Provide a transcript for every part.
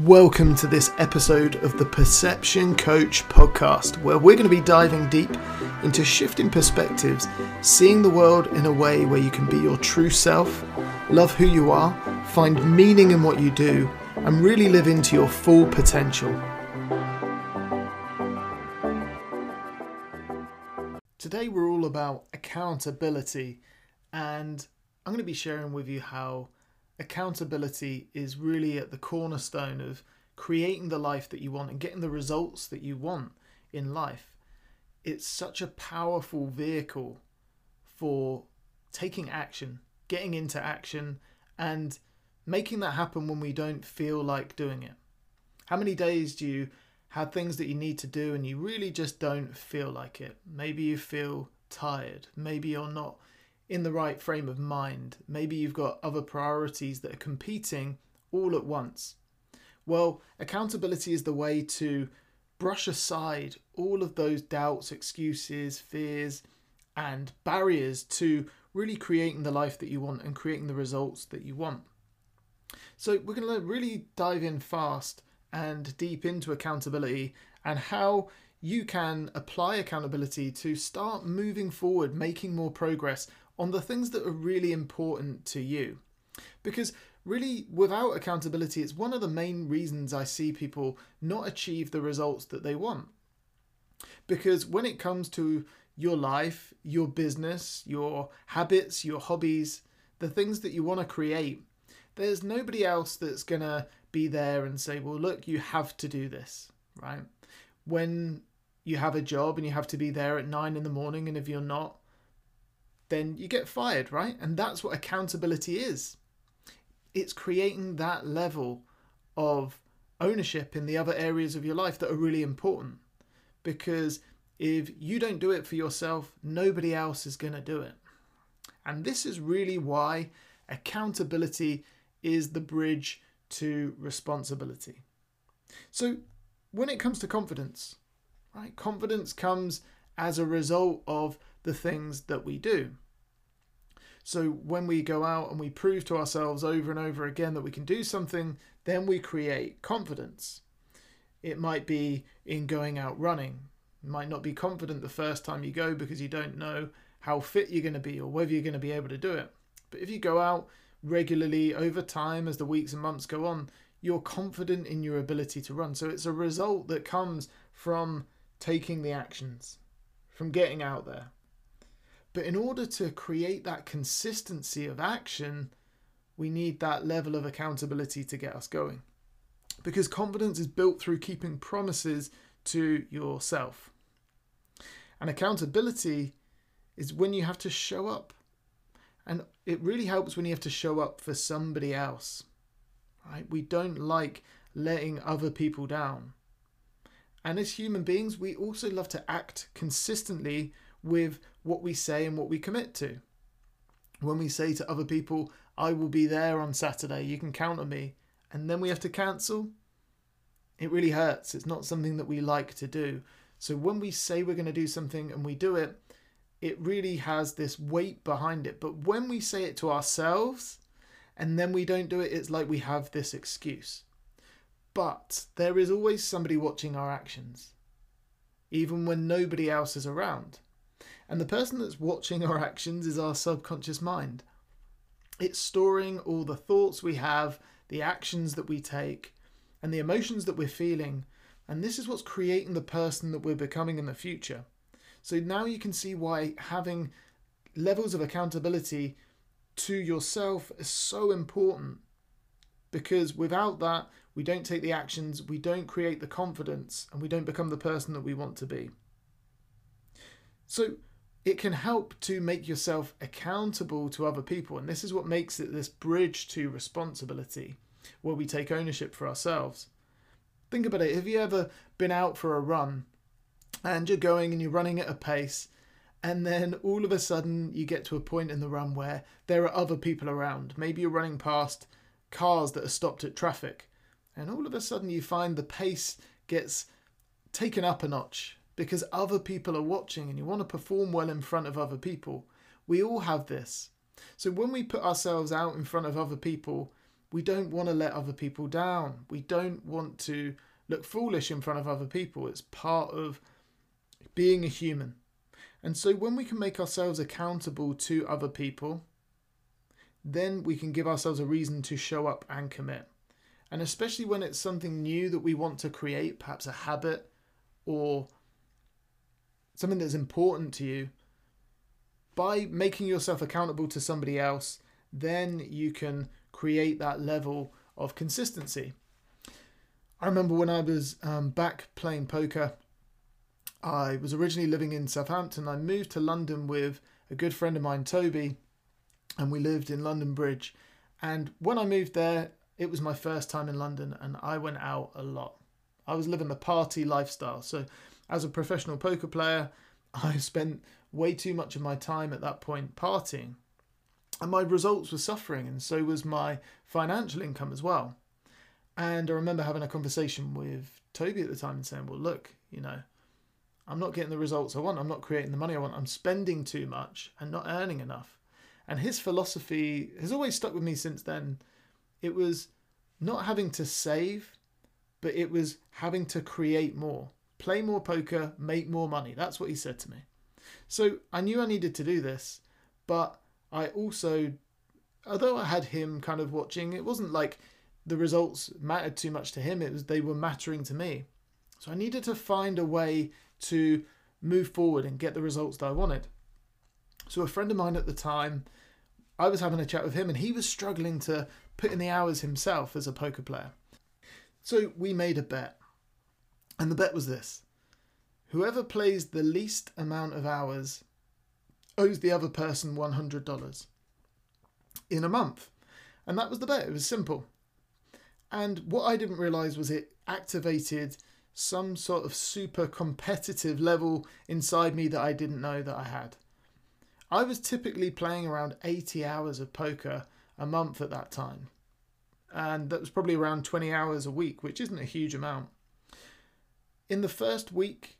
Welcome to this episode of the Perception Coach podcast, where we're going to be diving deep into shifting perspectives, seeing the world in a way where you can be your true self, love who you are, find meaning in what you do, and really live into your full potential. Today, we're all about accountability, and I'm going to be sharing with you how accountability is really at the cornerstone of creating the life that you want and getting the results that you want in life. It's such a powerful vehicle for taking action, getting into action, and making that happen when we don't feel like doing it. How many days do you have things that you need to do and you really just don't feel like it? Maybe you feel tired, maybe you're not in the right frame of mind. Maybe you've got other priorities that are competing all at once. Well, accountability is the way to brush aside all of those doubts, excuses, fears, and barriers to really creating the life that you want and creating the results that you want. So, we're going to really dive in fast and deep into accountability and how you can apply accountability to start moving forward, making more progress on the things that are really important to you. Because really, without accountability, it's one of the main reasons I see people not achieve the results that they want. Because when it comes to your life, your business, your habits, your hobbies, the things that you want to create, there's nobody else that's going to be there and say, well, look, you have to do this, right? When you have a job and you have to be there at nine in the morning, and if you're not, then you get fired, right? And that's what accountability is. It's creating that level of ownership in the other areas of your life that are really important. Because if you don't do it for yourself, nobody else is going to do it. And this is really why accountability is the bridge to responsibility. So, when it comes to confidence, right, confidence comes as a result of the things that we do. So when we go out and we prove to ourselves over and over again that we can do something, then we create confidence. It might be in going out running. You might not be confident the first time you go because you don't know how fit you're going to be or whether you're going to be able to do it. But if you go out regularly over time as the weeks and months go on, you're confident in your ability to run. So it's a result that comes from taking the actions, from getting out there. But in order to create that consistency of action, we need that level of accountability to get us going. Because confidence is built through keeping promises to yourself. And accountability is when you have to show up. And it really helps when you have to show up for somebody else. Right? We don't like letting other people down. And as human beings, we also love to act consistently with what we say and what we commit to. When we say to other people, I will be there on Saturday, you can count on me, and then we have to cancel, it really hurts. It's not something that we like to do. So when we say we're going to do something and we do it, it really has this weight behind it. But when we say it to ourselves and then we don't do it, it's like we have this excuse. But there is always somebody watching our actions, even when nobody else is around. And the person that's watching our actions is our subconscious mind. It's storing all the thoughts we have, the actions that we take, and the emotions that we're feeling. And this is what's creating the person that we're becoming in the future. So now you can see why having levels of accountability to yourself is so important. Because without that, we don't take the actions, we don't create the confidence, and we don't become the person that we want to be. So, it can help to make yourself accountable to other people. And this is what makes it this bridge to responsibility, where we take ownership for ourselves. Think about it. Have you ever been out for a run and you're going and you're running at a pace, and then all of a sudden you get to a point in the run where there are other people around? Maybe you're running past cars that are stopped at traffic, and all of a sudden you find the pace gets taken up a notch because other people are watching and you want to perform well in front of other people. We all have this. So when we put ourselves out in front of other people, we don't want to let other people down. We don't want to look foolish in front of other people. It's part of being a human. And so when we can make ourselves accountable to other people, then we can give ourselves a reason to show up and commit. And especially when it's something new that we want to create, perhaps a habit or something that's important to you, by making yourself accountable to somebody else, then you can create that level of consistency. I remember when I was um, back playing poker, I was originally living in Southampton. I moved to London with a good friend of mine, Toby, and we lived in London Bridge. And when I moved there, it was my first time in London, and I went out a lot. I was living the party lifestyle. So, as a professional poker player, I spent way too much of my time at that point partying. And my results were suffering, and so was my financial income as well. And I remember having a conversation with Toby at the time and saying, Well, look, you know, I'm not getting the results I want. I'm not creating the money I want. I'm spending too much and not earning enough. And his philosophy has always stuck with me since then. It was not having to save, but it was having to create more. Play more poker, make more money. That's what he said to me. So I knew I needed to do this, but I also, although I had him kind of watching, it wasn't like the results mattered too much to him. It was they were mattering to me. So I needed to find a way to move forward and get the results that I wanted. So a friend of mine at the time, I was having a chat with him and he was struggling to put in the hours himself as a poker player. So we made a bet. And the bet was this. Whoever plays the least amount of hours owes the other person $100 in a month. And that was the bet. It was simple. And what I didn't realize was it activated some sort of super competitive level inside me that I didn't know that I had. I was typically playing around 80 hours of poker a month at that time. And that was probably around 20 hours a week, which isn't a huge amount. In the first week,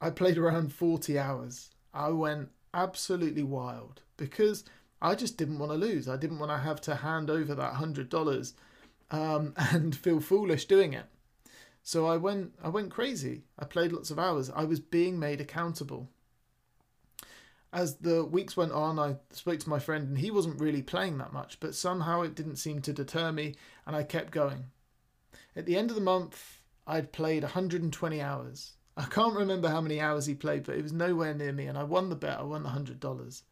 I played around 40 hours. I went absolutely wild because I just didn't want to lose. I didn't want to have to hand over that $100 um, and feel foolish doing it. So I went I went crazy. I played lots of hours. I was being made accountable. As the weeks went on, I spoke to my friend and he wasn't really playing that much, but somehow it didn't seem to deter me and I kept going. At the end of the month, I'd played 120 hours. I can't remember how many hours he played, but it was nowhere near me and I won the bet. I won the $100.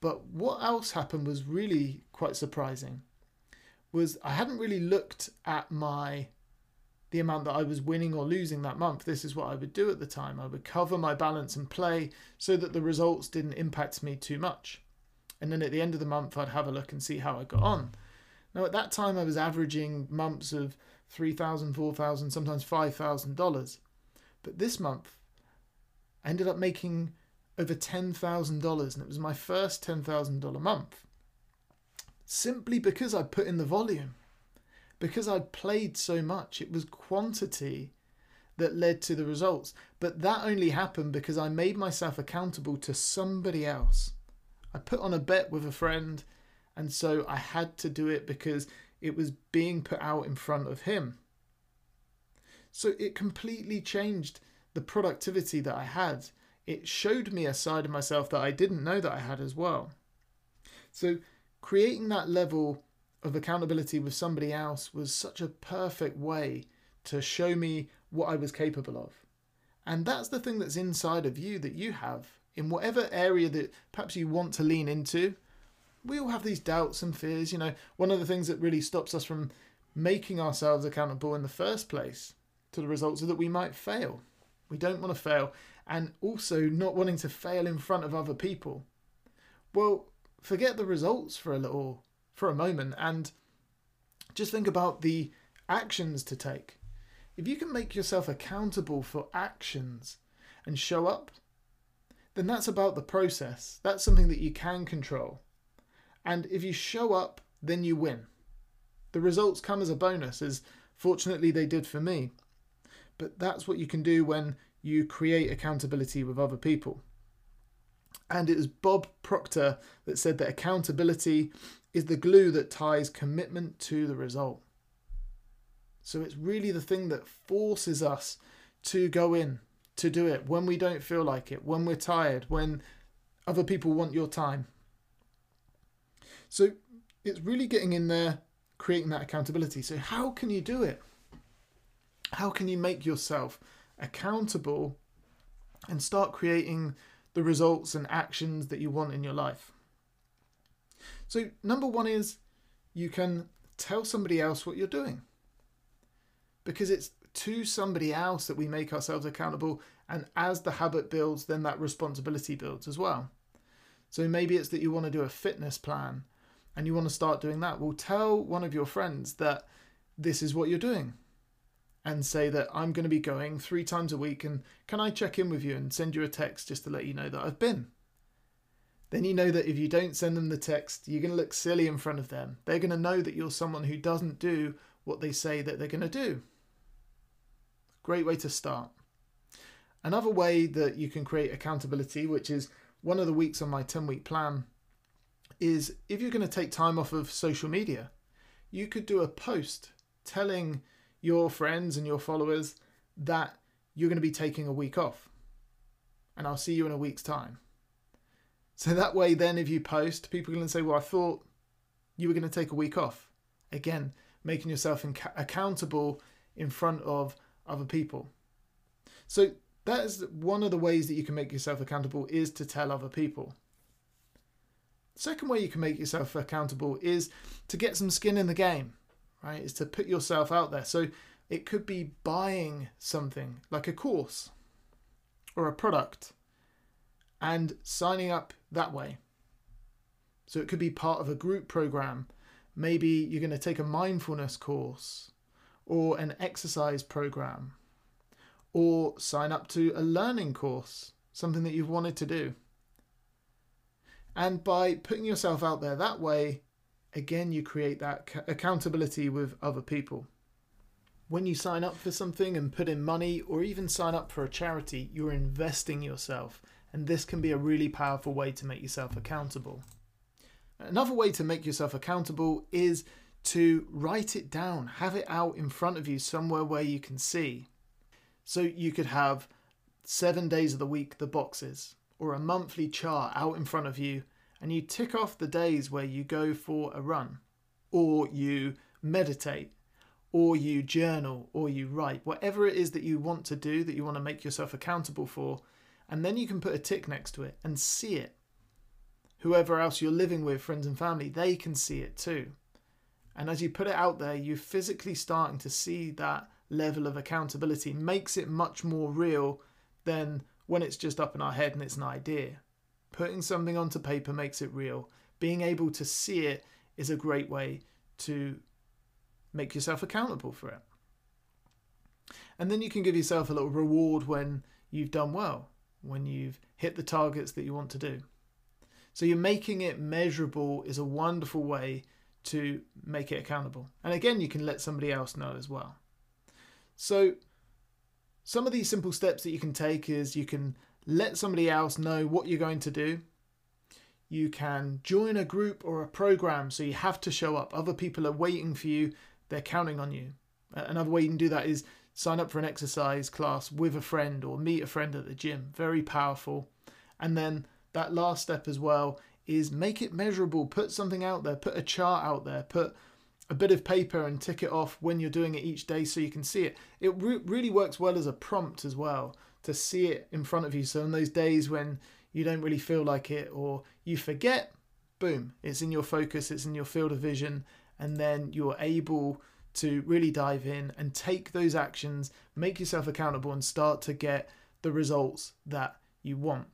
But what else happened was really quite surprising. Was I hadn't really looked at my the amount that I was winning or losing that month. This is what I would do at the time. I would cover my balance and play so that the results didn't impact me too much. And then at the end of the month, I'd have a look and see how I got on. Now, at that time, I was averaging months of $3,000, $4,000, sometimes $5,000. But this month, I ended up making over $10,000, and it was my first $10,000 month. Simply because I put in the volume because I'd played so much. It was quantity that led to the results. But that only happened because I made myself accountable to somebody else. I put on a bet with a friend, and so I had to do it because it was being put out in front of him. So it completely changed the productivity that I had. It showed me a side of myself that I didn't know that I had as well. So creating that level of accountability with somebody else was such a perfect way to show me what I was capable of. And that's the thing that's inside of you that you have in whatever area that perhaps you want to lean into. We all have these doubts and fears. You know, one of the things that really stops us from making ourselves accountable in the first place to the results is that we might fail. We don't want to fail. And also not wanting to fail in front of other people. Well, forget the results for a little for a moment and just think about the actions to take. If you can make yourself accountable for actions and show up, then that's about the process. That's something that you can control. And if you show up, then you win. The results come as a bonus, as fortunately they did for me. But that's what you can do when you create accountability with other people. And it was Bob Proctor that said that accountability is the glue that ties commitment to the result. So it's really the thing that forces us to go in, to do it when we don't feel like it, when we're tired, when other people want your time. So it's really getting in there, creating that accountability. So, how can you do it? How can you make yourself accountable and start creating the results and actions that you want in your life? So, number one is you can tell somebody else what you're doing because it's to somebody else that we make ourselves accountable. And as the habit builds, then that responsibility builds as well. So maybe it's that you want to do a fitness plan and you want to start doing that. Well, tell one of your friends that this is what you're doing and say that I'm going to be going three times a week and can I check in with you and send you a text just to let you know that I've been? Then you know that if you don't send them the text, you're going to look silly in front of them. They're going to know that you're someone who doesn't do what they say that they're going to do. Great way to start. Another way that you can create accountability, which is one of the weeks on my 10 week plan, is if you're going to take time off of social media, you could do a post telling your friends and your followers that you're going to be taking a week off and I'll see you in a week's time. So that way, then, if you post, people are going to say, Well, I thought you were going to take a week off. Again, making yourself inca- accountable in front of other people. So that is one of the ways that you can make yourself accountable is to tell other people. Second way you can make yourself accountable is to get some skin in the game, right? Is to put yourself out there. So it could be buying something like a course or a product and signing up that way. So it could be part of a group program. Maybe you're going to take a mindfulness course or an exercise program or sign up to a learning course, something that you've wanted to do. And by putting yourself out there that way, again, you create that accountability with other people. When you sign up for something and put in money, or even sign up for a charity, you're investing yourself. And this can be a really powerful way to make yourself accountable. Another way to make yourself accountable is to write it down, have it out in front of you somewhere where you can see. So you could have seven days of the week, the boxes, or a monthly chart out in front of you, and you tick off the days where you go for a run, or you meditate, or you journal, or you write, whatever it is that you want to do, that you want to make yourself accountable for, and then you can put a tick next to it and see it. Whoever else you're living with, friends and family, they can see it too. And as you put it out there, you're physically starting to see that level of accountability makes it much more real than when it's just up in our head and it's an idea. Putting something onto paper makes it real. Being able to see it is a great way to make yourself accountable for it. And then you can give yourself a little reward when you've done well, when you've hit the targets that you want to do. So you're making it measurable is a wonderful way to make it accountable. And again, you can let somebody else know as well. So, some of these simple steps that you can take is you can let somebody else know what you're going to do. You can join a group or a program so you have to show up. Other people are waiting for you, they're counting on you. Another way you can do that is sign up for an exercise class with a friend or meet a friend at the gym. Very powerful. And then that last step as well is make it measurable. Put something out there, put a chart out there, put a bit of paper and tick it off when you're doing it each day so you can see it. It re- really works well as a prompt as well to see it in front of you. So, on those days when you don't really feel like it or you forget, boom, it's in your focus, it's in your field of vision, and then you're able to really dive in and take those actions, make yourself accountable, and start to get the results that you want.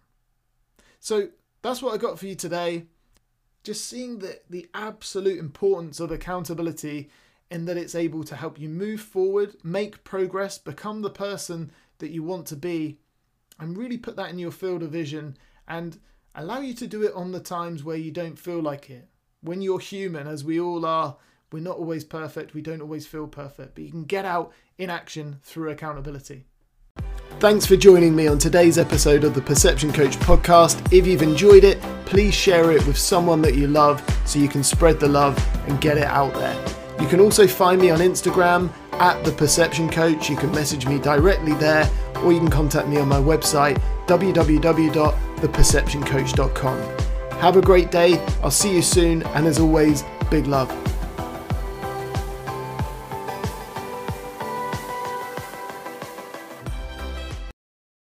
So, that's what I got for you today just seeing the, the absolute importance of accountability in that it's able to help you move forward, make progress, become the person that you want to be, and really put that in your field of vision and allow you to do it on the times where you don't feel like it. When you're human, as we all are, we're not always perfect, we don't always feel perfect, but you can get out in action through accountability. Thanks for joining me on today's episode of the Perception Coach podcast. If you've enjoyed it, please share it with someone that you love so you can spread the love and get it out there. You can also find me on Instagram at The Perception Coach. You can message me directly there or you can contact me on my website www.theperceptioncoach.com. Have a great day. I'll see you soon. And as always, big love.